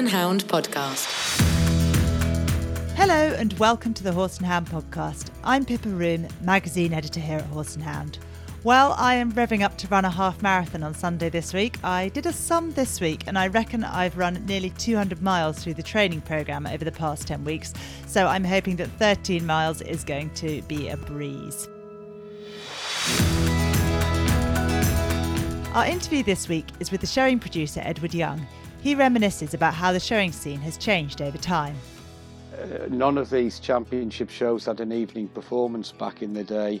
and Hound podcast. Hello and welcome to the Horse and Hound podcast. I'm Pippa Roome, magazine editor here at Horse and Hound. Well, I am revving up to run a half marathon on Sunday this week. I did a sum this week and I reckon I've run nearly 200 miles through the training programme over the past 10 weeks. So I'm hoping that 13 miles is going to be a breeze. Our interview this week is with the showing producer Edward Young. He reminisces about how the showing scene has changed over time. Uh, none of these championship shows had an evening performance back in the day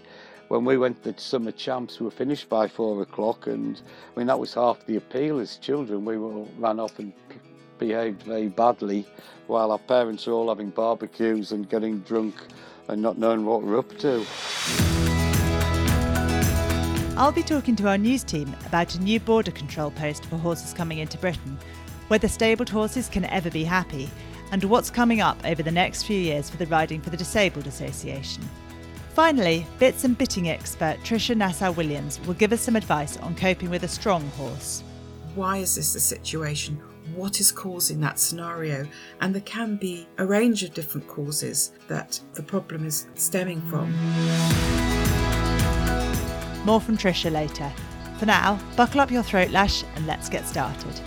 when we went to summer champs, we were finished by four o'clock, and I mean that was half the appeal as children. We all ran off and behaved very badly, while our parents were all having barbecues and getting drunk and not knowing what we're up to. I'll be talking to our news team about a new border control post for horses coming into Britain, whether stabled horses can ever be happy, and what's coming up over the next few years for the Riding for the Disabled Association. Finally, bits and bitting expert Tricia Nassau Williams will give us some advice on coping with a strong horse. Why is this the situation? What is causing that scenario? And there can be a range of different causes that the problem is stemming from. More from Tricia later. For now, buckle up your throat lash and let's get started.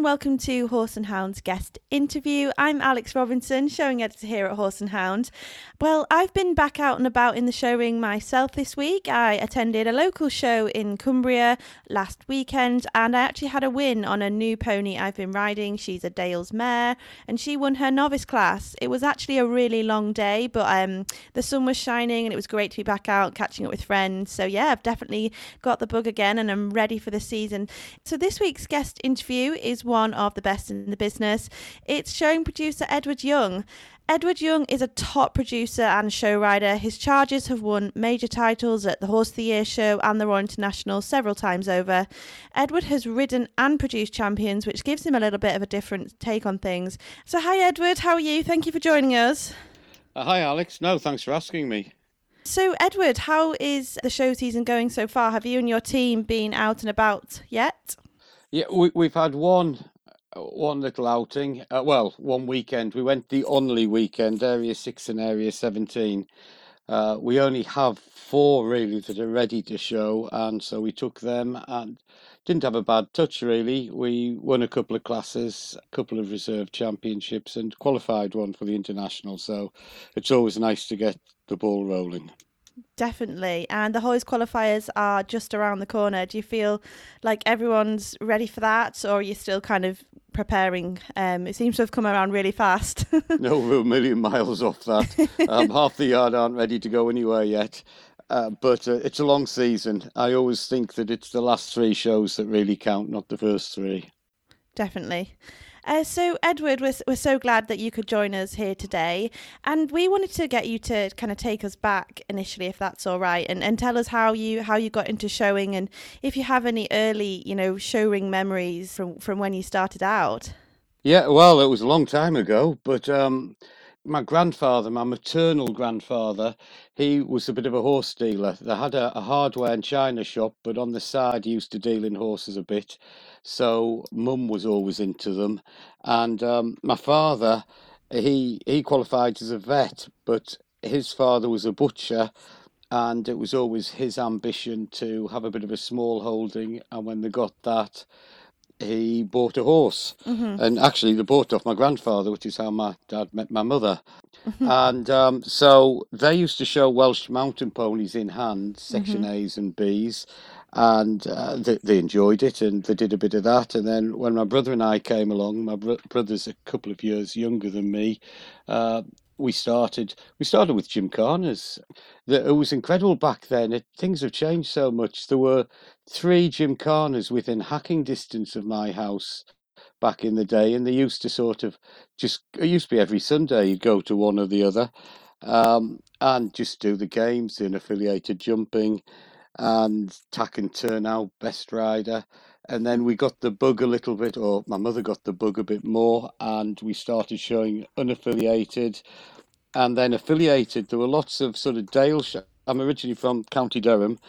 And welcome to Horse and Hound's guest interview. I'm Alex Robinson, showing editor here at Horse and Hound. Well, I've been back out and about in the showing myself this week. I attended a local show in Cumbria last weekend and I actually had a win on a new pony I've been riding. She's a Dales mare and she won her novice class. It was actually a really long day, but um, the sun was shining and it was great to be back out catching up with friends. So, yeah, I've definitely got the bug again and I'm ready for the season. So, this week's guest interview is one of the best in the business. It's showing producer Edward Young. Edward Young is a top producer and show rider. His charges have won major titles at the Horse of the Year show and the Royal International several times over. Edward has ridden and produced champions, which gives him a little bit of a different take on things. So, hi, Edward. How are you? Thank you for joining us. Uh, hi, Alex. No, thanks for asking me. So, Edward, how is the show season going so far? Have you and your team been out and about yet? Yeah, we, we've had one one little outing. Uh, well, one weekend. We went the only weekend, Area 6 and Area 17. Uh, we only have four really that are ready to show, and so we took them and didn't have a bad touch really. We won a couple of classes, a couple of reserve championships, and qualified one for the international. So it's always nice to get the ball rolling. Definitely. And the Hoys qualifiers are just around the corner. Do you feel like everyone's ready for that, or are you still kind of preparing? Um, it seems to have come around really fast. no, we're a million miles off that. Um, half the yard aren't ready to go anywhere yet. Uh, but uh, it's a long season. I always think that it's the last three shows that really count, not the first three. Definitely. Uh, so, Edward, we're, we're so glad that you could join us here today. And we wanted to get you to kind of take us back initially, if that's all right, and, and tell us how you how you got into showing and if you have any early, you know, showing memories from, from when you started out. Yeah, well, it was a long time ago, but um, my grandfather, my maternal grandfather, he was a bit of a horse dealer. They had a, a hardware and china shop, but on the side, he used to deal in horses a bit. So mum was always into them, and um, my father, he he qualified as a vet, but his father was a butcher, and it was always his ambition to have a bit of a small holding. And when they got that, he bought a horse, mm-hmm. and actually they bought off my grandfather, which is how my dad met my mother. Mm-hmm. And um, so they used to show Welsh mountain ponies in hand, section mm-hmm. A's and B's, and uh, they, they, enjoyed it and they did a bit of that. And then when my brother and I came along, my bro- brother's a couple of years younger than me. Uh, we started we started with gymkhanas. It was incredible back then. It, things have changed so much. There were three gymkhanas within hacking distance of my house back in the day, and they used to sort of just. It used to be every Sunday you'd go to one or the other, um, and just do the games in affiliated jumping and tack and turn out best rider. And then we got the bug a little bit, or my mother got the bug a bit more, and we started showing unaffiliated and then affiliated. There were lots of sort of Dale shows. I'm originally from County Durham,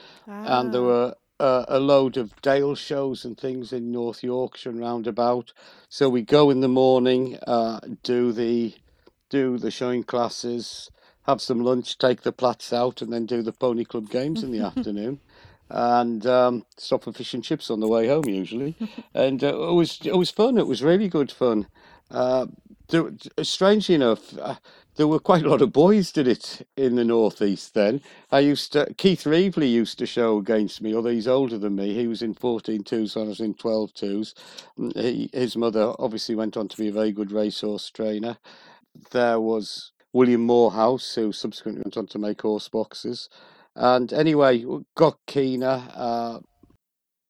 and there Ah. were uh, a load of Dale shows and things in North Yorkshire and roundabout. So we go in the morning, uh, do the do the showing classes, have some lunch, take the plats out, and then do the pony club games in the afternoon. And um, stop for fish and chips on the way home usually, and uh, it was it was fun. It was really good fun. Uh, there, strangely enough, uh, there were quite a lot of boys did it in the northeast then. I used to, Keith Reveley used to show against me, although he's older than me. He was in 14 twos I was in 12 twos. Mm, He, his mother obviously went on to be a very good racehorse trainer. There was William Morehouse, who subsequently went on to make horse boxes. And anyway, got keener. Uh,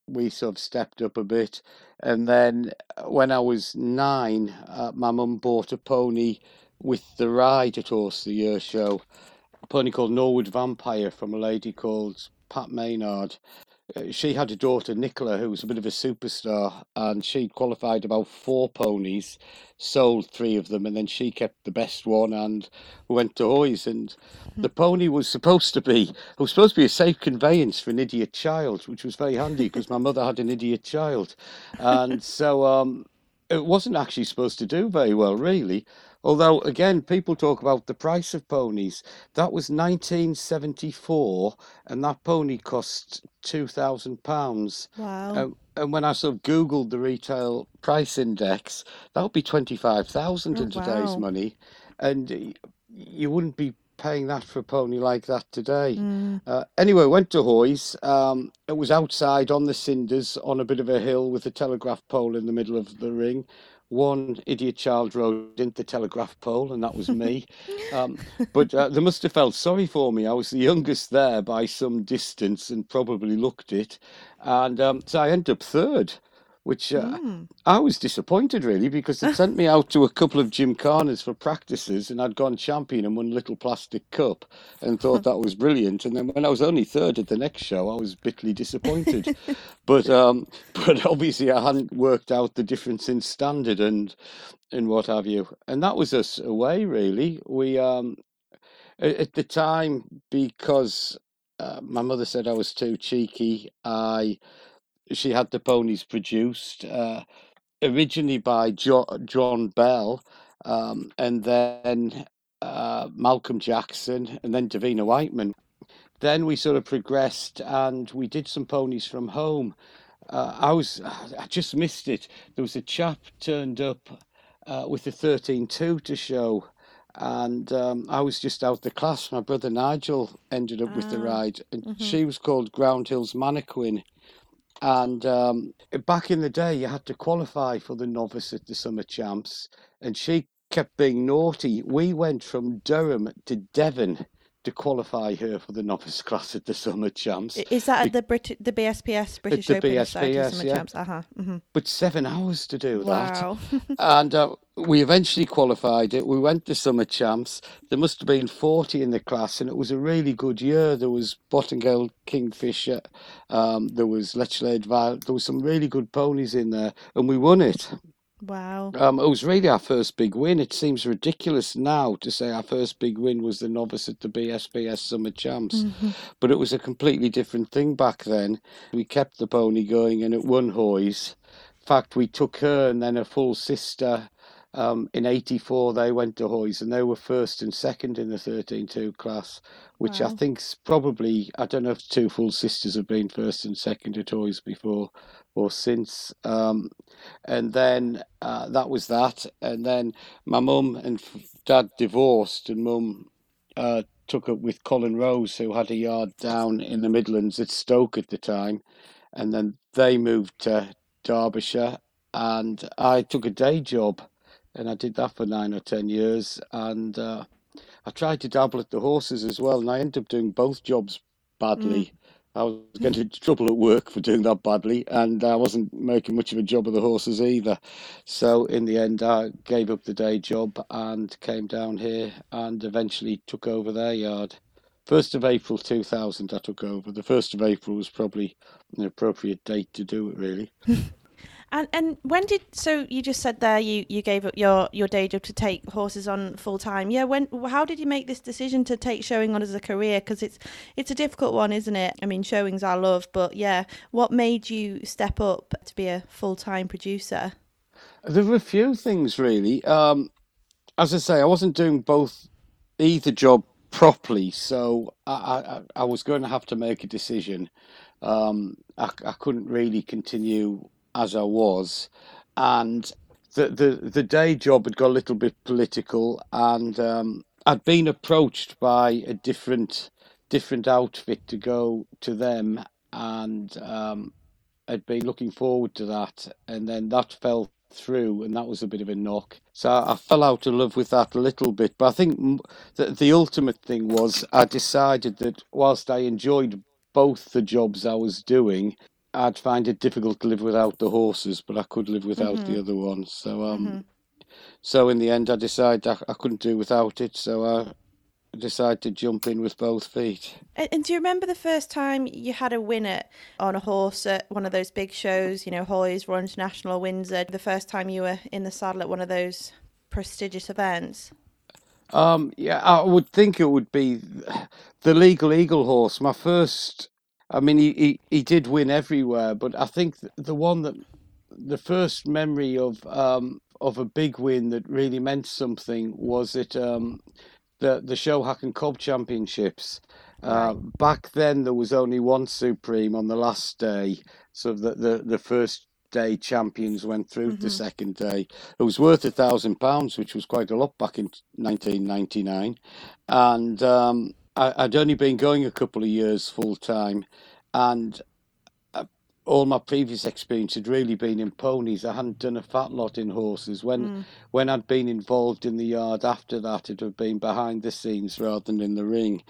we sort of stepped up a bit. And then uh, when I was nine, uh, my mum bought a pony with the ride at Horse the Year show, a pony called Norwood Vampire from a lady called Pat Maynard. Uh, She had a daughter, Nicola, who was a bit of a superstar, and she qualified about four ponies, sold three of them, and then she kept the best one and went to Hoys. And the pony was supposed to be, it was supposed to be a safe conveyance for an idiot child, which was very handy because my mother had an idiot child. And so um, it wasn't actually supposed to do very well, really. Although, again, people talk about the price of ponies. That was 1974, and that pony cost £2,000. Wow. Um, and when I sort of Googled the retail price index, that would be 25,000 Oh, in today's wow. money. And you wouldn't be paying that for a pony like that today. Mm. Uh, anyway, went to Hoy's. Um, it was outside on the cinders on a bit of a hill with a telegraph pole in the middle of the ring. One idiot child rode into the telegraph pole, and that was me. Um, but uh, they must have felt sorry for me. I was the youngest there by some distance and probably looked it. And um, so I ended up third, which uh, Mm. I was disappointed really because it sent me out to a couple of gymkhanas for practices and I'd gone champion and won little plastic cup and thought that was brilliant. And then when I was only third at the next show, I was bitterly disappointed. But um, but obviously I hadn't worked out the difference in standard and and what have you. And that was us away really. We um at the time because uh, my mother said I was too cheeky. I she had the ponies produced uh, originally by jo- John Bell, um, and then uh, Malcolm Jackson, and then Davina Whiteman. Then we sort of progressed, and we did some ponies from home. Uh, I was I just missed it. There was a chap turned up uh, with a 13-2 to show. And um, I was just out the class. My brother Nigel ended up with the Ah. ride, and Mhm. she was called Ground Hills Mannequin. And um, back in the day, you had to qualify for the novice at the summer champs, and she kept being naughty. We went from Durham to Devon to qualify her for the novice class at the summer champs. Is that at the Brit- the BSPS British the Open BSPS, Summer yeah. Champs? Uh-huh. hmm But seven hours to do that. Wow. And uh, we eventually qualified it. We went to summer champs. There must have been 40 in the class, and it was a really good year. There was Bottingale Kingfisher, um, there was Lechlade Violet, there was some really good ponies in there, and we won it. Wow. Um, it was really our first big win. It seems ridiculous now to say our first big win was the novice at the BSPS Summer Champs, Mhm. but it was a completely different thing back then. We kept the pony going and it won Hoys. In fact, we took her and then a full sister. Um, in 84, they went to Hoys and they were first and second in the 13 2 class, which I Wow. think's probably, I don't know if two full sisters have been first and second at Hoys before or since. Um, and then uh, that was that. And then my mum and dad divorced, and mum uh, took up with Colin Rose, who had a yard down in the Midlands at Stoke at the time. And then they moved to Derbyshire, and I took a day job, and I did that for nine or ten years. And uh, I tried to dabble at the horses as well, and I ended up doing both jobs badly. I was getting into trouble at work for doing that badly, and I wasn't making much of a job of the horses either. So in the end, I gave up the day job and came down here, and eventually took over their yard. First of April 2000, I took over. The first of April was probably an appropriate date to do it, really. And and when did so you just said there you, you gave up your, your day job to take horses on full time? Yeah. When how did you make this decision to take showing on as a career? Because it's it's a difficult one, isn't it? I mean, showings I love, but yeah, what made you step up to be a full time producer? There were a few things really. Um, as I say, I wasn't doing both either job properly, so I, I, I was going to have to make a decision. Um, I, I couldn't really continue as I was, and the, the the day job had got a little bit political, and um, I'd been approached by a different different outfit to go to them, and um, I'd been looking forward to that, and then that fell through, and that was a bit of a knock. So I, fell out of love with that a little bit. But I think that the ultimate thing was I decided that whilst I enjoyed both the jobs I was doing, I'd find it difficult to live without the horses, but I could live without mm-hmm. the other one. So um, mm-hmm. so in the end, I decided I, I couldn't do without it. So I decided to jump in with both feet. And, and, do you remember the first time you had a win at, on a horse at one of those big shows, you know, Hoys, Royal International, Windsor, the first time you were in the saddle at one of those prestigious events? Um, yeah, I would think it would be the Legal Eagle horse. My first, I mean, he, he, he did win everywhere, but I think the one that, the first memory of um, of a big win that really meant something was it um, the the Show Hack and Cobb Championships. Uh, back then, there was only one Supreme on the last day, so the the, the first day champions went through mm-hmm. the second day. It was worth a thousand pounds, which was quite a lot back in 1999, and um, I, I'd only been going a couple of years full time, and all my previous experience had really been in ponies. I hadn't done a fat lot in horses. When mm. when I'd been involved in the yard after that, it had been behind the scenes rather than in the ring.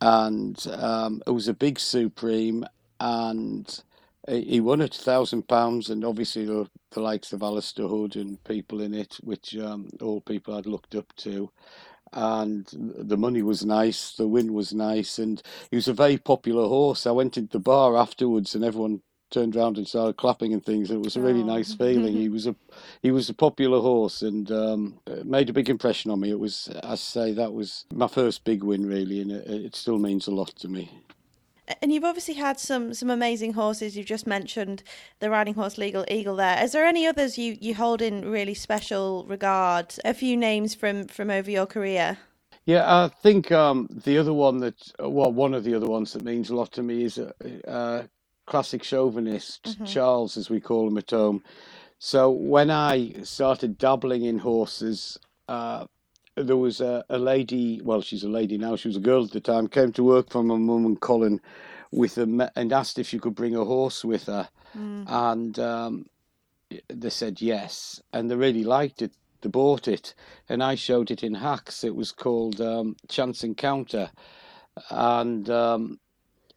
And um, it was a big supreme, and he won it thousand pounds, and obviously the, the, likes of Allister Hood and people in it, which um, all people I'd looked up to. And the money was nice, the win was nice, and he was a very popular horse. I went into the bar afterwards, and everyone turned around and started clapping and things. It was a really oh. nice feeling. he was a he was a popular horse and um, made a big impression on me. It was, I say, that was my first big win really, and it, it still means a lot to me. And you've obviously had some some amazing horses. You've just mentioned the riding horse Legal Eagle. There, is there any others you, you hold in really special regard? A few names from from over your career. Yeah, I think um, the other one that, well, one of the other ones that means a lot to me is uh, classic chauvinist, mm-hmm. Charles, as we call him at home. So when I started dabbling in horses, uh, there was a, a, lady, well, she's a lady now, she was a girl at the time, came to work for my mum and Colin with a, and asked if she could bring a horse with her. Mm. And um, they said yes. And they really liked it. They bought it. And I showed it in Hacks. It was called um, Chance Encounter. And um,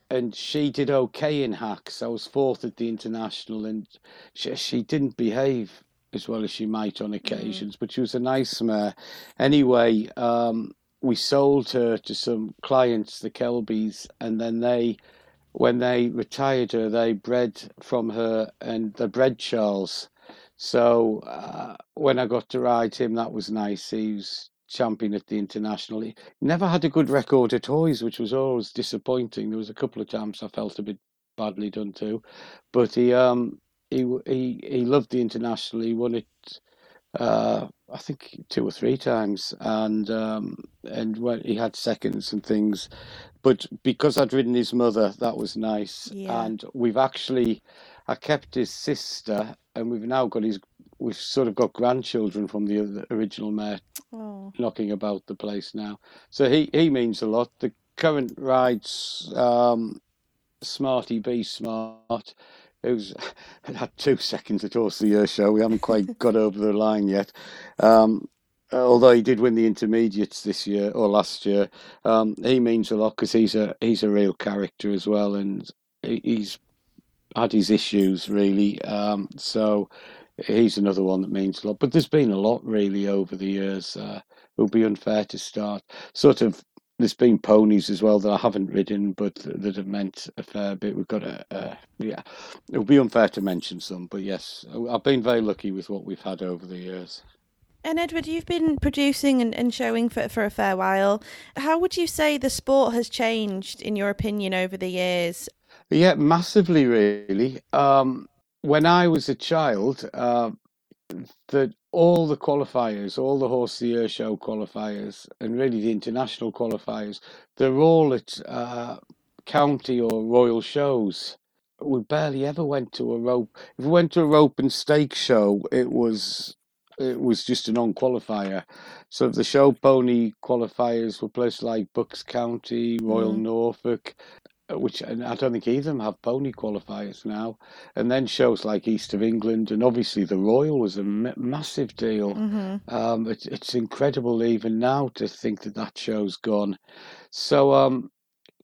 and she did okay in hacks. I was fourth at the international, and she, she didn't behave as well as she might on occasions, mm. but she was a nice mare. Anyway, um, we sold her to some clients, the Kelbys, and then they, when they retired her, they bred from her, and they bred Charles. So uh, when I got to ride him, that was nice. He was champion at the international. He never had a good record at Hoys, which was always disappointing. There was a couple of times I felt a bit badly done too, but he um he he he loved the international. He won it. Uh, I think two or three times, and um, and when he had seconds and things, but because I'd ridden his mother, that was nice. Yeah. And we've actually, I kept his sister, and we've now got his we've sort of got grandchildren from the original mare oh. knocking about the place now. So he, he means a lot. The current rides um, Smarty Be Smart. It had two seconds at Horse the Year show. We haven't quite got over the line yet. Um, although he did win the intermediates this year or last year, um, he means a lot because he's a he's a real character as well, and he's had his issues really. Um, so he's another one that means a lot. But there's been a lot really over the years. Uh, it would be unfair to start. Sort of there's been ponies as well that I haven't ridden, but that have meant a fair bit. We've got a, a yeah. It would be unfair to mention some, but yes, I've been very lucky with what we've had over the years. And Edward, you've been producing and, and showing for, for a fair while. How would you say the sport has changed, in your opinion, over the years? Yeah, massively, really. Um, when I was a child, uh, that all the qualifiers, all the Horse of the Year show qualifiers, and really the international qualifiers, they're all at uh, county or royal shows. We barely ever went to a rope. If we went to a rope and stake show, it was it was just a non-qualifier. So the show pony qualifiers were places like Bucks County, Royal mm. Norfolk, which and I don't think either of them have pony qualifiers now. And then shows like East of England, and obviously the Royal was a m- massive deal. Mm-hmm. Um, it, it's incredible even now to think that that show's gone. So um,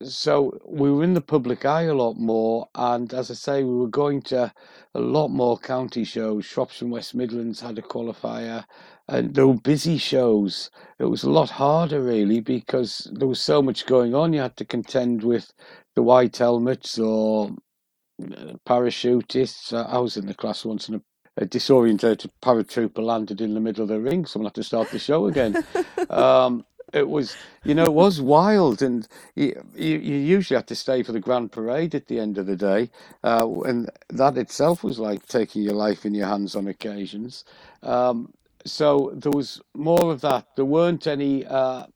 so we were in the public eye a lot more, and as I say, we were going to a lot more county shows. Shropshire and West Midlands had a qualifier, and there were busy shows. It was a lot harder, really, because there was so much going on. You had to contend with the white helmets or uh, parachutists. I was in the class once, and a, disorientated paratrooper landed in the middle of the ring. Someone had to start the show again. um, it was, you know, it was wild, and you, you, you, usually had to stay for the grand parade at the end of the day, uh, and that itself was like taking your life in your hands on occasions. Um, so there was more of that. There weren't any uh,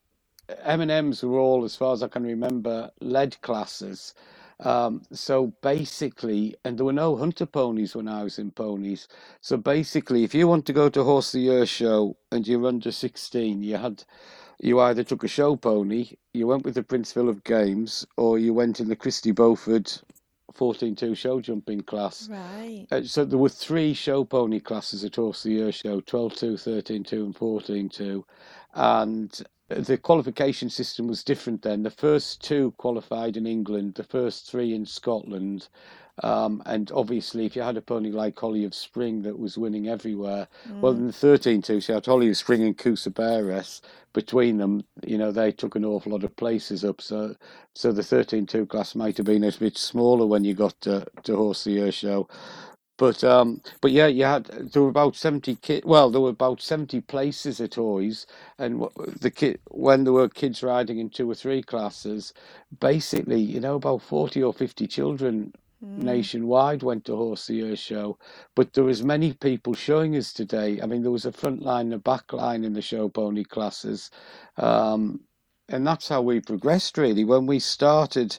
M&Ms were all, as far as I can remember, lead classes. Um, so basically, and there were no hunter ponies when I was in ponies. So basically, if you want to go to Horse of the Year show and you're under 16, you had you either took a show pony, you went with the Prince Philip Games, or you went in the Christy Beauford 14-2 show jumping class. Right. Uh, so there were three show pony classes at Horse of the Year show, 12-2, 13-2 and 14-2. And the qualification system was different then. The first two qualified in England, the first three in Scotland, um, and obviously, if you had a pony like Holly of Spring that was winning everywhere, mm. well, in the 13 2, so had Holly of Spring and Kusaberes. Between them, you know, they took an awful lot of places up. So, so the 13 2 class might have been a bit smaller when you got to, to Horse the Year show. But um, but yeah, you had there were about seventy kids. Well, there were about seventy places at Hoys, and the kid when there were kids riding in two or three classes, basically, you know, about forty or fifty children Mm. nationwide went to Horse the Year show, but there was many people showing us today. I mean, there was a front line, a back line in the show pony classes, um, and that's how we progressed. Really, when we started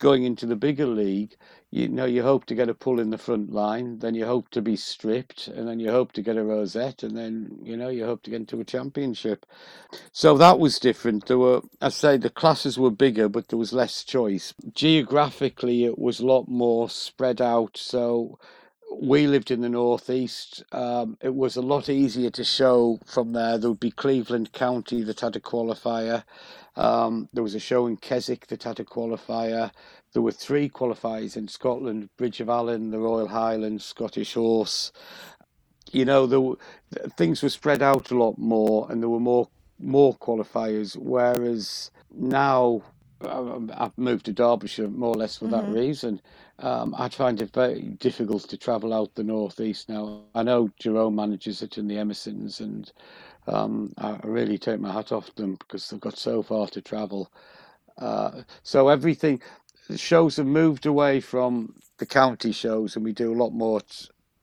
going into the bigger league, you know, you hope to get a pull in the front line, then you hope to be stripped, and then you hope to get a rosette, and then you know you hope to get into a championship. So that was different. There were, I say, the classes were bigger, but there was less choice. Geographically, it was a lot more spread out. So we lived in the northeast. Um, it was a lot easier to show from there. There would be Cleveland County that had a qualifier. Um, there was a show in Keswick that had a qualifier. There were three qualifiers in Scotland: Bridge of Allan, the Royal Highlands, Scottish Horse. You know, the things were spread out a lot more, and there were more more qualifiers. Whereas now, I've moved to Derbyshire more or less for mm-hmm. that reason. Um, I'd find it very difficult to travel out the northeast now. I know Jerome manages it in the Emersons, and um, I really take my hat off them because they've got so far to travel. Uh, so everything, shows have moved away from the county shows, and we do a lot more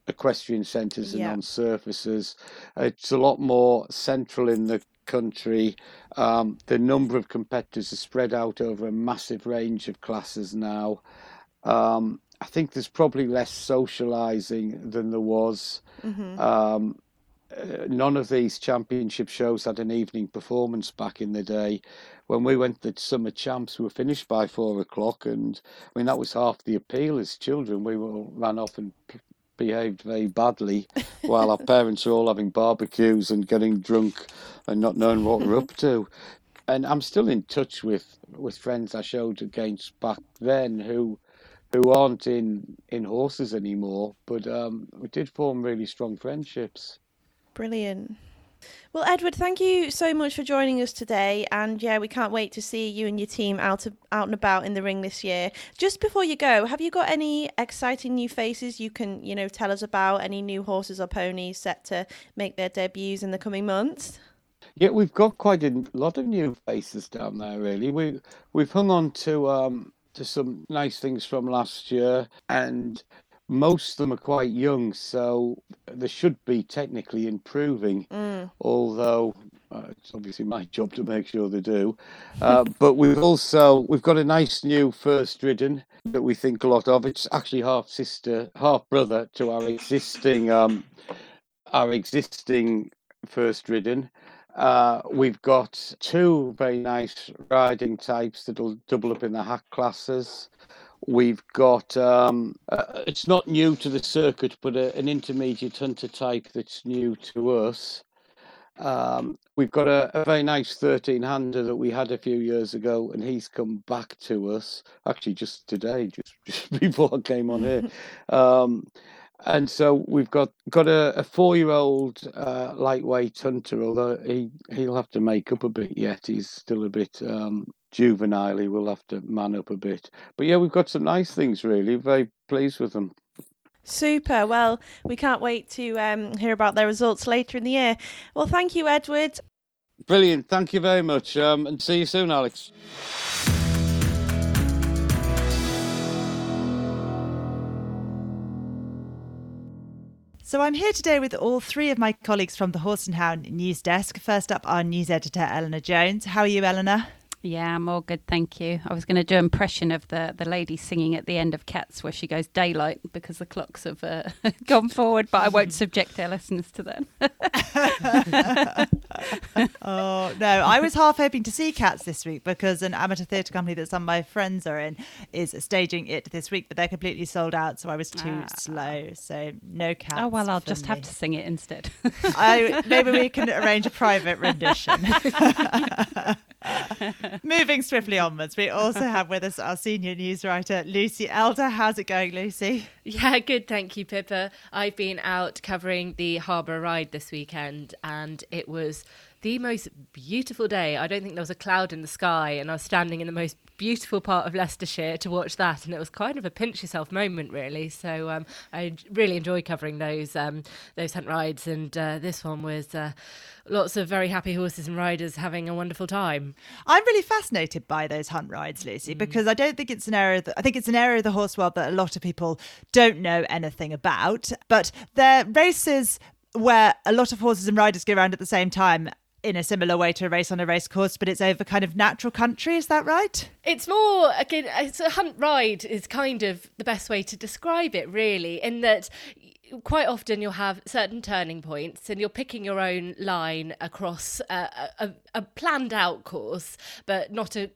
equestrian centres and yeah. on surfaces. It's a lot more central in the country. Um, the number of competitors is spread out over a massive range of classes now. Um, I think there's probably less socialising than there was. Mm-hmm. Um, uh, none of these championship shows had an evening performance back in the day. When we went to summer champs, we were finished by four o'clock, and I mean that was half the appeal. As children, we all ran off and p- behaved very badly, while our parents were all having barbecues and getting drunk and not knowing what we're up to. And I'm still in touch with with friends I showed against back then who who aren't in in horses anymore, but um, we did form really strong friendships. Brilliant. Well, Edward, thank you so much for joining us today. And yeah, we can't wait to see you and your team out of, out and about in the ring this year. Just before you go, have you got any exciting new faces you can, you know, tell us about? Any new horses or ponies set to make their debuts in the coming months? Yeah, we've got quite a lot of new faces down there. Really, we we've hung on to um to some nice things from last year, and most of them are quite young, so they should be technically improving. Mm. Although uh, it's obviously my job to make sure they do. Uh, but we've also we've got a nice new first ridden that we think a lot of. It's actually half sister, half brother to our existing um, our existing first ridden. Uh, we've got two very nice riding types that'll double up in the hack classes. We've got, um, uh, it's not new to the circuit, but a, an intermediate hunter type that's new to us. Um, we've got a, a, very nice 13 hander that we had a few years ago, and he's come back to us actually just today, just, just before I came on here. Um, and so we've got got a, a four year old uh, lightweight hunter, although he he'll have to make up a bit yet. He's still a bit um, juvenile. We'll have to man up a bit. But yeah, we've got some nice things. Really, very pleased with them. Super. Well, we can't wait to um, hear about their results later in the year. Well, thank you, Edward. Brilliant. Thank you very much. Um, and see you soon, Alex. So I'm here today with all three of my colleagues from the Horse and Hound news desk. First up, our news editor, Eleanor Jones. How are you, Eleanor? Yeah, I'm all good, thank you. I was going to do an impression of the, the lady singing at the end of Cats where she goes daylight because the clocks have uh, gone forward, but I won't subject our listeners to that. oh, no. I was half hoping to see Cats this week because an amateur theatre company that some of my friends are in is staging it this week, but they're completely sold out, so I was too ah. slow. So no Cats. Oh, well, I'll just me. have to sing it instead. I, maybe we can arrange a private rendition. Moving swiftly onwards, we also have with us our senior news writer, Lucy Elder. How's it going, Lucy? Yeah, good. Thank you, Pippa. I've been out covering the Harbour Ride this weekend, and it was the most beautiful day. I don't think there was a cloud in the sky, and I was standing in the most beautiful part of Leicestershire to watch that, and it was kind of a pinch yourself moment, really. So um, I really enjoy covering those um, those hunt rides, and uh, this one was uh, lots of very happy horses and riders having a wonderful time. I'm really fascinated by those hunt rides, Lucy, mm. because I don't think it's an area. That, I think it's an area of the horse world that a lot of people don't know anything about, but they're races where a lot of horses and riders go around at the same time in a similar way to a race on a race course, but it's over kind of natural country. Is that right? It's more again. It's a hunt ride is kind of the best way to describe it, really, in that quite often you'll have certain turning points and you're picking your own line across a, a, a planned out course but not a,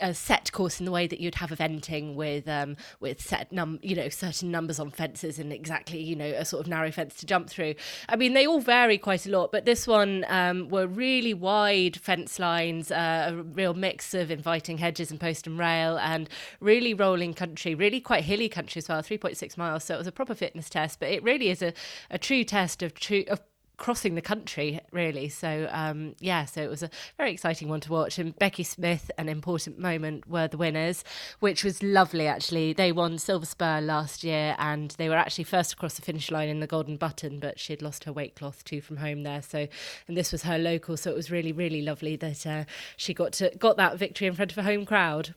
a, set course in the way that you'd have eventing with um, with set num you know certain numbers on fences and exactly you know a sort of narrow fence to jump through. I mean they all vary quite a lot but this one um, were really wide fence lines uh, a real mix of inviting hedges and post and rail and really rolling country really quite hilly country as well 3.6 miles. So it was a proper fitness test but it really is a, a true test of true of crossing the country really. So um, yeah so it was a very exciting one to watch. And becky smith an important moment were the winners which was lovely actually. They won silver spur last year and they were actually first across the finish line in the golden button but she had lost her weight cloth too from home there. So and this was her local so it was really really lovely that uh, she got to got that victory in front of a home crowd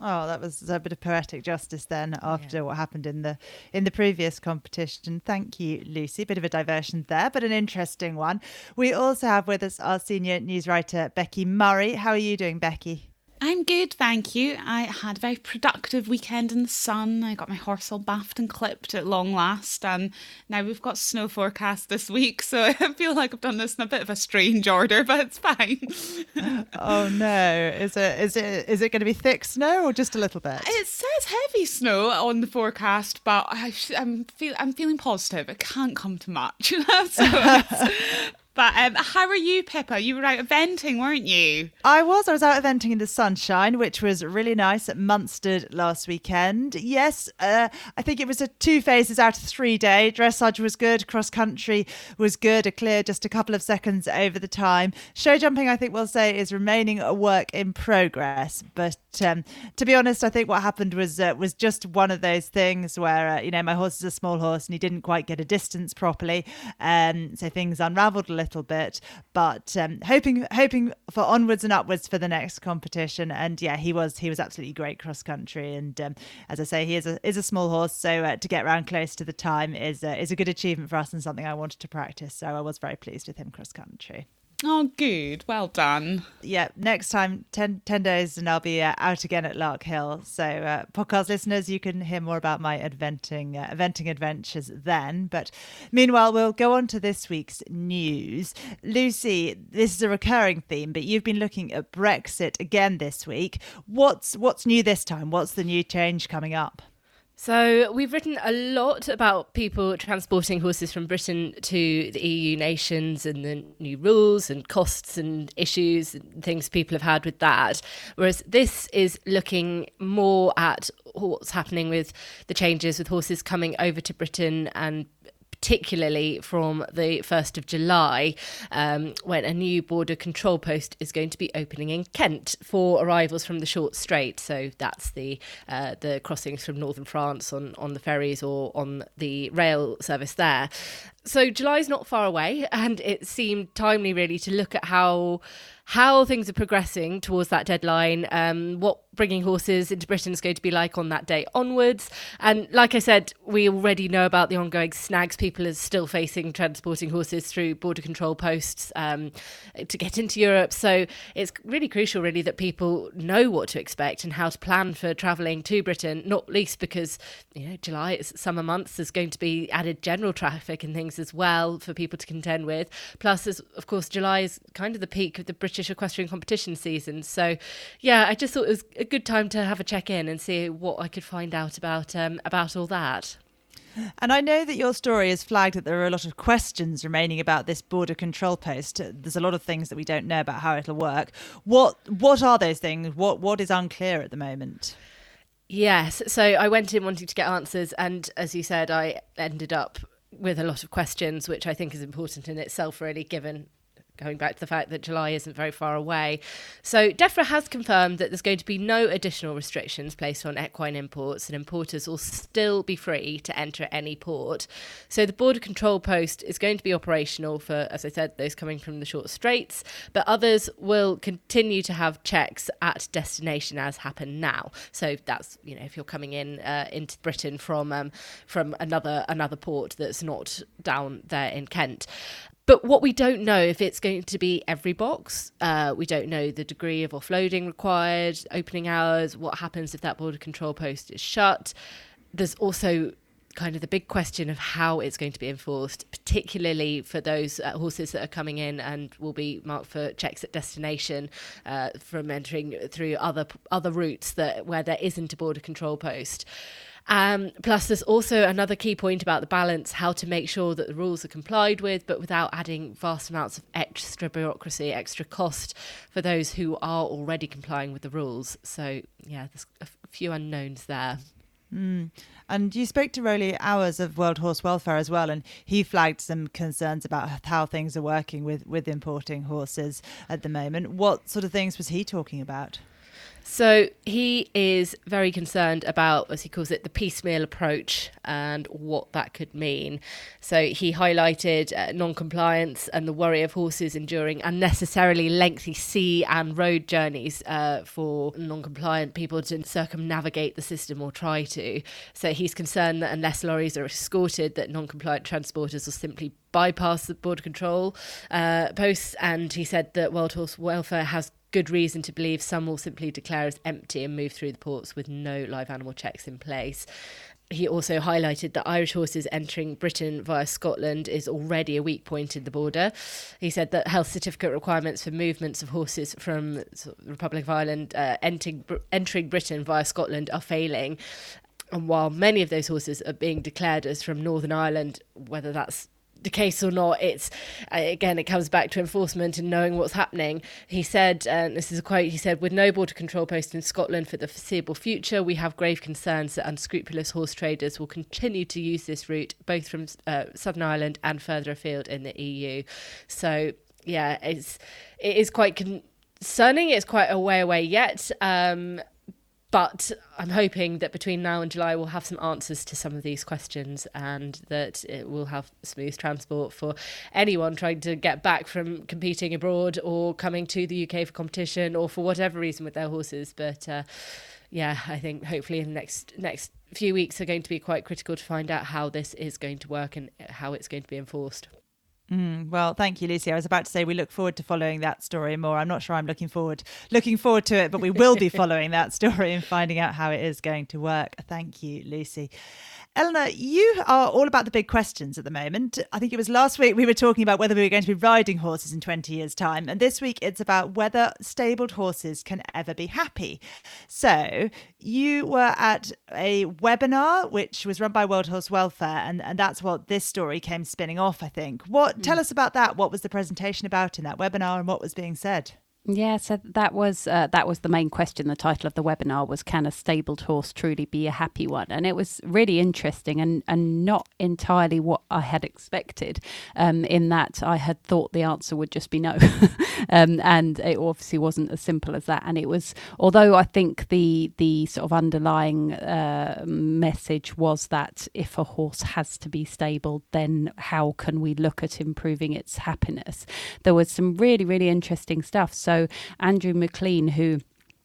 Oh, that was a bit of poetic justice then after yeah. what happened in the in the previous competition. Thank you, Lucy. Bit of a diversion there, but an interesting one. We also have with us our senior news writer Becky Murray. How are you doing, Becky? I'm good, thank you. I had a very productive weekend in the sun. I got my horse all baffed and clipped at long last, and now we've got snow forecast this week. So I feel like I've done this in a bit of a strange order, but it's fine. oh no! Is it is it is it going to be thick snow or just a little bit? It says heavy snow on the forecast, but I am feel I'm feeling positive. It can't come to much. so But um, how are you, Pippa? You were out eventing, weren't you? I was. I was out eventing in the sunshine, which was really nice at Munstead last weekend. Yes, uh, I think it was a two phases out of three day. Dressage was good, cross country was good, a clear just a couple of seconds over the time. Show jumping, I think we'll say, is remaining a work in progress. But um, to be honest, I think what happened was uh, was just one of those things where uh, you know my horse is a small horse and he didn't quite get a distance properly, um, so things unravelled a little bit. But um, hoping hoping for onwards and upwards for the next competition. And yeah, he was he was absolutely great cross country. And um, as I say, he is a is a small horse, so uh, to get around close to the time is uh, is a good achievement for us and something I wanted to practice. So I was very pleased with him cross country. Oh, good. Well done. Yeah, next time, 10, 10 days, and I'll be uh, out again at Larkhill. So, uh, podcast listeners, you can hear more about my eventing, uh, adventures then. But meanwhile, we'll go on to this week's news. Lucy, this is a recurring theme, but you've been looking at Brexit again this week. What's what's new this time? What's the new change coming up? So, we've written a lot about people transporting horses from Britain to the EU nations and the new rules and costs and issues and things people have had with that. Whereas this is looking more at what's happening with the changes with horses coming over to Britain and particularly from the 1st of July, um, when a new border control post is going to be opening in Kent for arrivals from the short strait. So that's the uh, the crossings from northern France on, on the ferries or on the rail service there. So July is not far away, and it seemed timely really to look at how how things are progressing towards that deadline, um, what bringing horses into Britain is going to be like on that day onwards. And like I said, we already know about the ongoing snags. People are still facing transporting horses through border control posts um, to get into Europe. So it's really crucial, really, that people know what to expect and how to plan for travelling to Britain, not least because, you know, July is summer months. There's going to be added general traffic and things as well for people to contend with. Plus, of course, July is kind of the peak of the British equestrian competition season. So, yeah, I just thought it was a good time to have a check in and see what I could find out about um, about all that. And I know that your story has flagged that there are a lot of questions remaining about this border control post. There's a lot of things that we don't know about how it'll work. What what are those things? What what is unclear at the moment? Yes, so I went in wanting to get answers, and as you said, I ended up with a lot of questions, which I think is important in itself, really, given going back to the fact that July isn't very far away. So, DEFRA has confirmed that there's going to be no additional restrictions placed on equine imports, and importers will still be free to enter any port. So, the border control post is going to be operational for, as I said, those coming from the short straits, but others will continue to have checks at destination as happen now. So, that's you know if you're coming in uh, into Britain from um, from another another port that's not down there in Kent. But what we don't know if it's going to be every box. Uh, we don't know the degree of offloading required, opening hours, what happens if that border control post is shut. There's also kind of the big question of how it's going to be enforced, particularly for those uh, horses that are coming in and will be marked for checks at destination uh, from entering through other other routes that where there isn't a border control post. Um, plus, there's also another key point about the balance how to make sure that the rules are complied with, but without adding vast amounts of extra bureaucracy, extra cost for those who are already complying with the rules. So, yeah, there's a few unknowns there. Mm. And you spoke to Roly Owers of World Horse Welfare as well, and he flagged some concerns about how things are working with, with importing horses at the moment. What sort of things was he talking about? So he is very concerned about, as he calls it, the piecemeal approach and what that could mean. So he highlighted uh, non compliance and the worry of horses enduring unnecessarily lengthy sea and road journeys uh, for non compliant people to circumnavigate the system or try to. So he's concerned that unless lorries are escorted, that non compliant transporters will simply bypass the border control uh, posts. And he said that World Horse Welfare has good reason to believe some will simply declare as empty and move through the ports with no live animal checks in place. He also highlighted that Irish horses entering Britain via Scotland is already a weak point in the border. He said that health certificate requirements for movements of horses from the Republic of Ireland uh, entering, entering Britain via Scotland are failing. And while many of those horses are being declared as from Northern Ireland, whether that's the case or not, it's uh, again, it comes back to enforcement and knowing what's happening. He said, and this is a quote, he said, with no border control post in Scotland for the foreseeable future, we have grave concerns that unscrupulous horse traders will continue to use this route both from uh, Southern Ireland and further afield in the EU. So, yeah, it's it is quite concerning. It's quite a way away yet. Um, but I'm hoping that between now and July we'll have some answers to some of these questions and that it will have smooth transport for anyone trying to get back from competing abroad or coming to the UK for competition or for whatever reason with their horses. But uh, yeah, I think hopefully in the next next few weeks are going to be quite critical to find out how this is going to work and how it's going to be enforced. Mm, well, thank you, Lucy. I was about to say we look forward to following that story more. I'm not sure I'm looking forward looking forward to it, but we will be following that story and finding out how it is going to work. Thank you, Lucy. Eleanor, you are all about the big questions at the moment. I think it was last week we were talking about whether we were going to be riding horses in 20 years' time. And this week it's about whether stabled horses can ever be happy. So you were at a webinar which was run by World Horse Welfare, and, and that's what this story came spinning off, I think. What tell hmm. us about that? What was the presentation about in that webinar and what was being said? Yeah, so that was uh, that was the main question. The title of the webinar was "Can a stabled horse truly be a happy one?" And it was really interesting and and not entirely what I had expected. Um, in that I had thought the answer would just be no, um, and it obviously wasn't as simple as that. And it was, although I think the the sort of underlying uh, message was that if a horse has to be stabled, then how can we look at improving its happiness? There was some really really interesting stuff. So Andrew McLean, who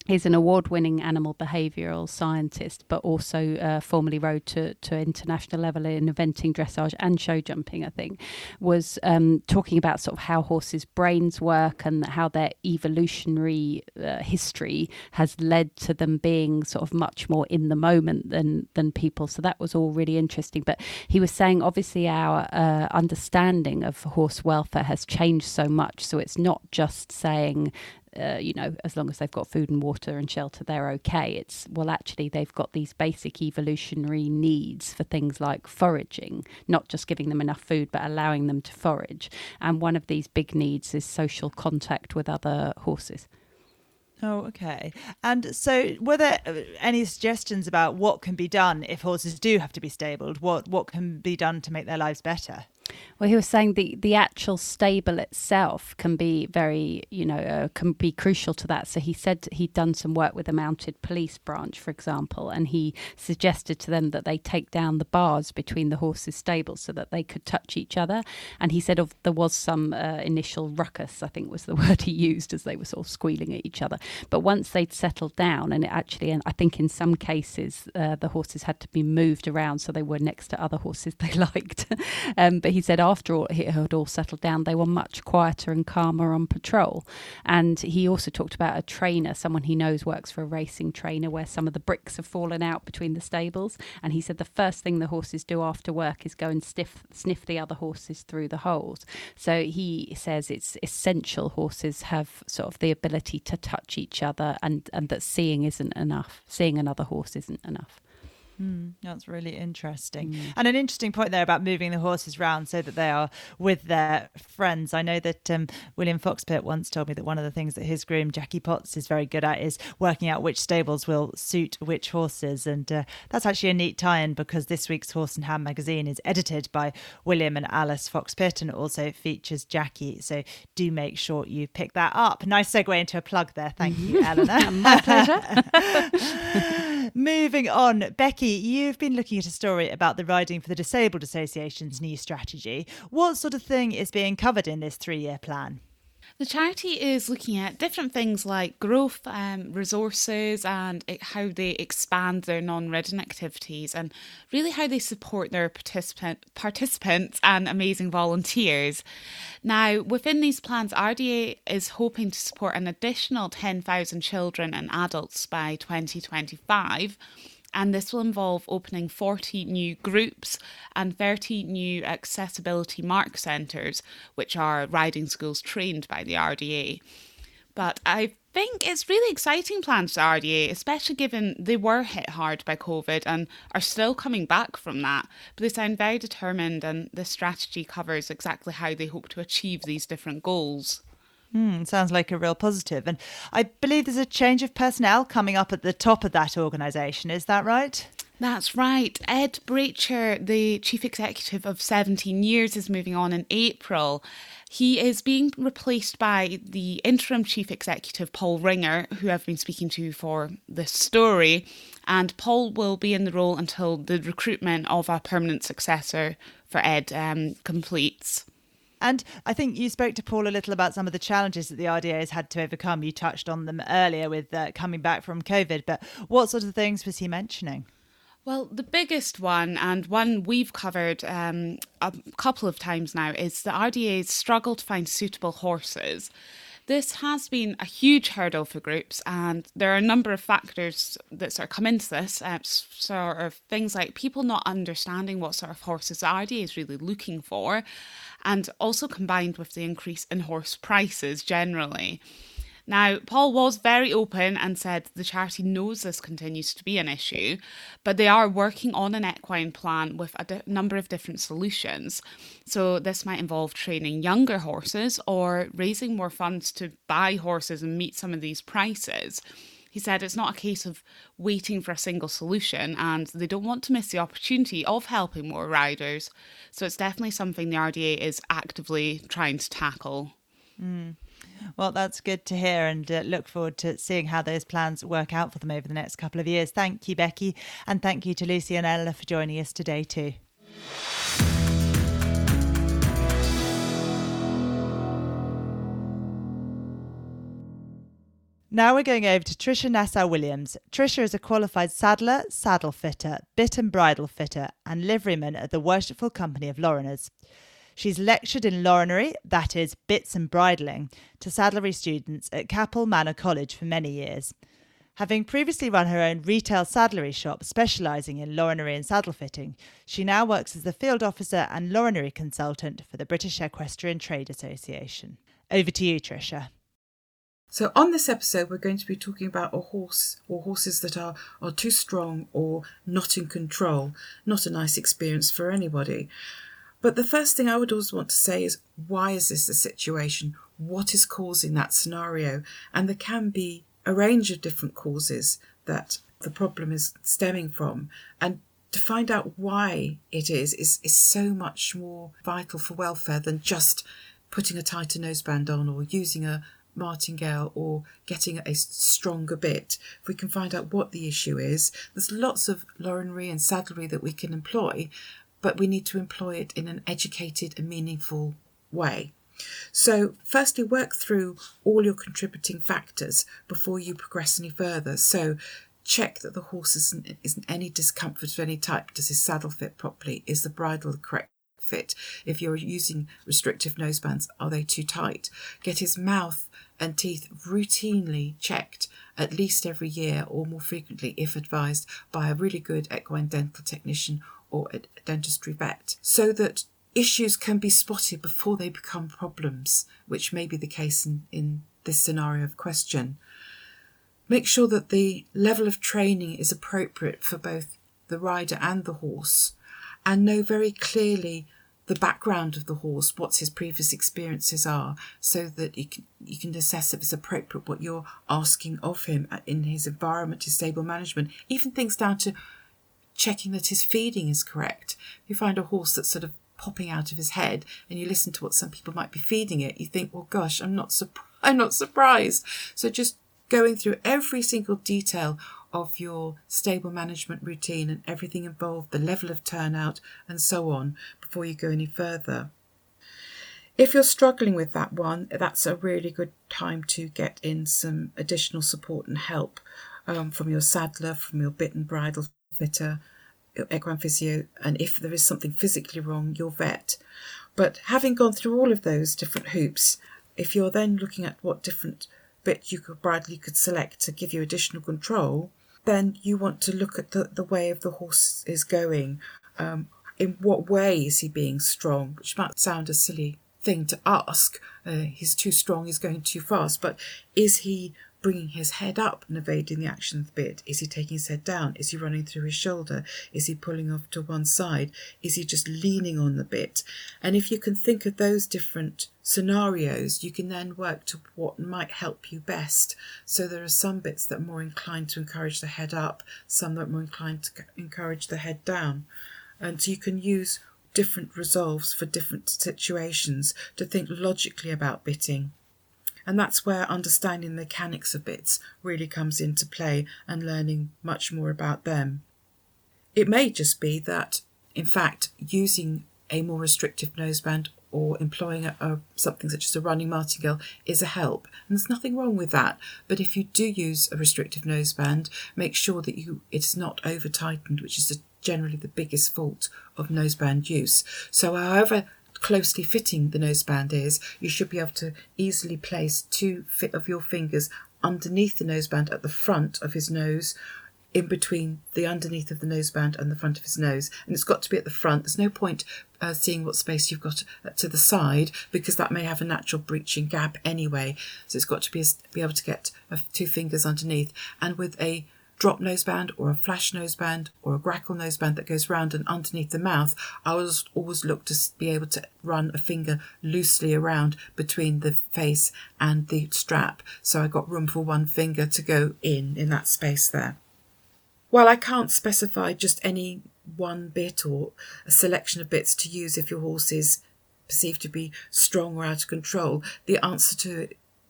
He's an award winning animal behavioural scientist, but also uh, formerly rode to, to international level in eventing, dressage, and show jumping, I think, was um, talking about sort of how horses' brains work and how their evolutionary uh, history has led to them being sort of much more in the moment than, than people. So that was all really interesting. But he was saying, obviously, our uh, understanding of horse welfare has changed so much. So it's not just saying uh, you know, as long as they've got food and water and shelter, they're okay. It's, well, actually, they've got these basic evolutionary needs for things like foraging, not just giving them enough food, but allowing them to forage. And one of these big needs is social contact with other horses. Oh, okay. And so, were there uh, any suggestions about what can be done if horses do have to be stabled? What what can be done to make their lives better? Well, he was saying the, the actual stable itself can be very, you know, uh, can be crucial to that. So he said he'd done some work with a mounted police branch, for example, and he suggested to them that they take down the bars between the horses' stables so that they could touch each other. And he said of, there was some uh, initial ruckus, I think was the word he used, as they were sort of squealing at each other. But once they'd settled down, and it actually, and I think in some cases, uh, the horses had to be moved around so they were next to other horses they liked. um, but he said after all, it had all settled down, they were much quieter and calmer on patrol. And he also talked about a trainer, someone he knows works for a racing trainer, where some of the bricks have fallen out between the stables. And he said the first thing the horses do after work is go and stiff, sniff the other horses through the holes. So he says it's essential horses have sort of the ability to touch each other and, and that seeing isn't enough. Seeing another horse isn't enough. Mm, that's really interesting. Mm. And an interesting point there about moving the horses around so that they are with their friends. I know that um, William Fox-Pitt once told me that one of the things that his groom, Jackie Potts, is very good at is working out which stables will suit which horses. And uh, that's actually a neat tie in because this week's Horse and Hound magazine is edited by William and Alice Fox-Pitt and also features Jackie. So do make sure you pick that up. Nice segue into a plug there. Thank you, Eleanor. My pleasure. Moving on, Becky you've been looking at a story about the Riding for the Disabled Association's new strategy. What sort of thing is being covered in this three year plan? The charity is looking at different things like growth, um, resources, and how they expand their non ridden activities, and really how they support their participant, participants and amazing volunteers. Now, within these plans, RDA is hoping to support an additional 10,000 children and adults by 2025 and this will involve opening 40 new groups and 30 new accessibility mark centres, which are riding schools trained by the RDA. But I think it's really exciting plans for RDA, especially given they were hit hard by COVID and are still coming back from that. But they sound very determined, and this strategy covers exactly how they hope to achieve these different goals. Mm, sounds like a real positive. And I believe there's a change of personnel coming up at the top of that organisation. Is that right? That's right. Ed Bracher, the chief executive of 17 Years, is moving on in April. He is being replaced by the interim chief executive, Paul Ringer, who I've been speaking to for this story. And Paul will be in the role until the recruitment of a permanent successor for Ed um, completes. And I think you spoke to Paul a little about some of the challenges that the RDA has had to overcome. You touched on them earlier with uh, coming back from COVID, but what sort of things was he mentioning? Well, the biggest one, and one we've covered um, a couple of times now, is the RDA's struggle to find suitable horses. This has been a huge hurdle for groups, and there are a number of factors that sort of come into this. Uh, sort of things like people not understanding what sort of horses the is really looking for, and also combined with the increase in horse prices generally. Now, Paul was very open and said the charity knows this continues to be an issue, but they are working on an equine plan with a di- number of different solutions. So, this might involve training younger horses or raising more funds to buy horses and meet some of these prices. He said it's not a case of waiting for a single solution and they don't want to miss the opportunity of helping more riders. So it's definitely something the RDA is actively trying to tackle. Mm. Well, that's good to hear and uh, look forward to seeing how those plans work out for them over the next couple of years. Thank you, Becky, and thank you to Lucy and Ella for joining us today, too. Now we're going over to Trisha Nassau Williams. Tricia is a qualified saddler, saddle fitter, bit and bridle fitter, and liveryman at the Worshipful Company of Loriners. She's lectured in lorinery, that is, bits and bridling, to saddlery students at Capel Manor College for many years. Having previously run her own retail saddlery shop specialising in lorinery and saddle fitting, she now works as the field officer and lorinery consultant for the British Equestrian Trade Association. Over to you, Tricia. So, on this episode, we're going to be talking about a horse or horses that are, are too strong or not in control. Not a nice experience for anybody. But the first thing I would always want to say is why is this the situation? What is causing that scenario? And there can be a range of different causes that the problem is stemming from. And to find out why it is is, is so much more vital for welfare than just putting a tighter noseband on or using a martingale or getting a stronger bit. If we can find out what the issue is, there's lots of lorinery and saddlery that we can employ, but we need to employ it in an educated and meaningful way. So, firstly, work through all your contributing factors before you progress any further. So, check that the horse isn't, isn't any discomfort of any type. Does his saddle fit properly? Is the bridle the correct fit? If you're using restrictive nosebands, are they too tight? Get his mouth and teeth routinely checked at least every year or more frequently if advised by a really good equine dental technician or a dentistry vet so that issues can be spotted before they become problems, which may be the case in, in this scenario of question. Make sure that the level of training is appropriate for both the rider and the horse, and know very clearly the background of the horse, what his previous experiences are, so that you can you can assess if it's appropriate what you're asking of him uh, in his environment, his stable management, even things down to checking that his feeding is correct. If you find a horse that's sort of popping out of his head and you listen to what some people might be feeding it, you think, well, gosh, I'm not, I'm not surprised. So just going through every single detail of your stable management routine and everything involved, the level of turnout and so on before you go any further. If you're struggling with that one, that's a really good time to get in some additional support and help um, from your saddler, from your bit and bridle fitter, equine physio, and if there is something physically wrong, your vet. But having gone through all of those different hoops, if you're then looking at what different bit you could bridle you could select to give you additional control, then you want to look at the, the way of the horse is going. Um, in what way is he being strong? Which might sound a silly thing to ask. Uh, he's too strong, he's going too fast. But is he bringing his head up and evading the action of the bit? Is he taking his head down? Is he running through his shoulder? Is he pulling off to one side? Is he just leaning on the bit? And if you can think of those different scenarios, you can then work to what might help you best. So there are some bits that are more inclined to encourage the head up, some that are more inclined to encourage the head down. And so you can use different resolves for different situations to think logically about bitting. And that's where understanding the mechanics of bits really comes into play and learning much more about them. It may just be that, in fact, using a more restrictive noseband or employing a, a, something such as a running martingale is a help. And there's nothing wrong with that. But if you do use a restrictive noseband, make sure that you it's not over tightened, which is generally the biggest fault of noseband use. So however closely fitting the noseband is, you should be able to easily place two fit of your fingers underneath the noseband at the front of his nose in between the underneath of the noseband and the front of his nose. And it's got to be at the front. There's no point uh, seeing what space you've got to the side because that may have a natural breaching gap anyway. So it's got to be, be able to get uh, two fingers underneath. And with a drop noseband or a flash noseband or a grackle noseband that goes round and underneath the mouth, I always, always look to be able to run a finger loosely around between the face and the strap. So I got room for one finger to go in, in that space there. While I can't specify just any one bit or a selection of bits to use if your horse is perceived to be strong or out of control, the answer to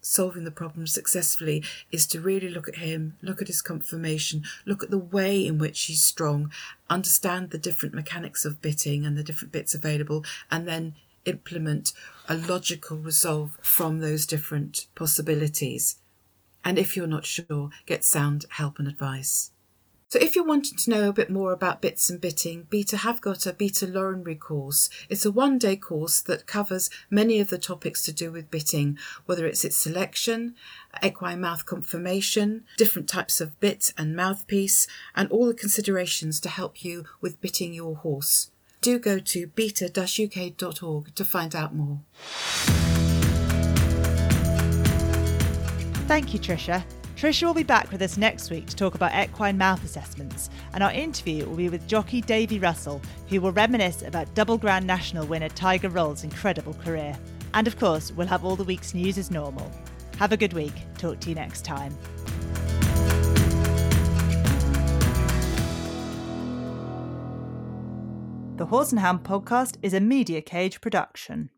solving the problem successfully is to really look at him, look at his conformation, look at the way in which he's strong, understand the different mechanics of bitting and the different bits available, and then implement a logical resolve from those different possibilities. And if you're not sure, get sound help and advice. So if you're wanting to know a bit more about bits and bitting, BETA have got a BETA Lorinery course. It's a one day course that covers many of the topics to do with bitting, whether it's its selection, equine mouth conformation, different types of bit and mouthpiece, and all the considerations to help you with bitting your horse. Do go to beta-uk.org to find out more. Thank you, Tricia. Tricia will be back with us next week to talk about equine mouth assessments, and our interview will be with jockey Davy Russell, who will reminisce about double Grand National winner Tiger Roll's incredible career. And of course, we'll have all the week's news as normal. Have a good week. Talk to you next time. The Horse and Hound podcast is a Media Cage production.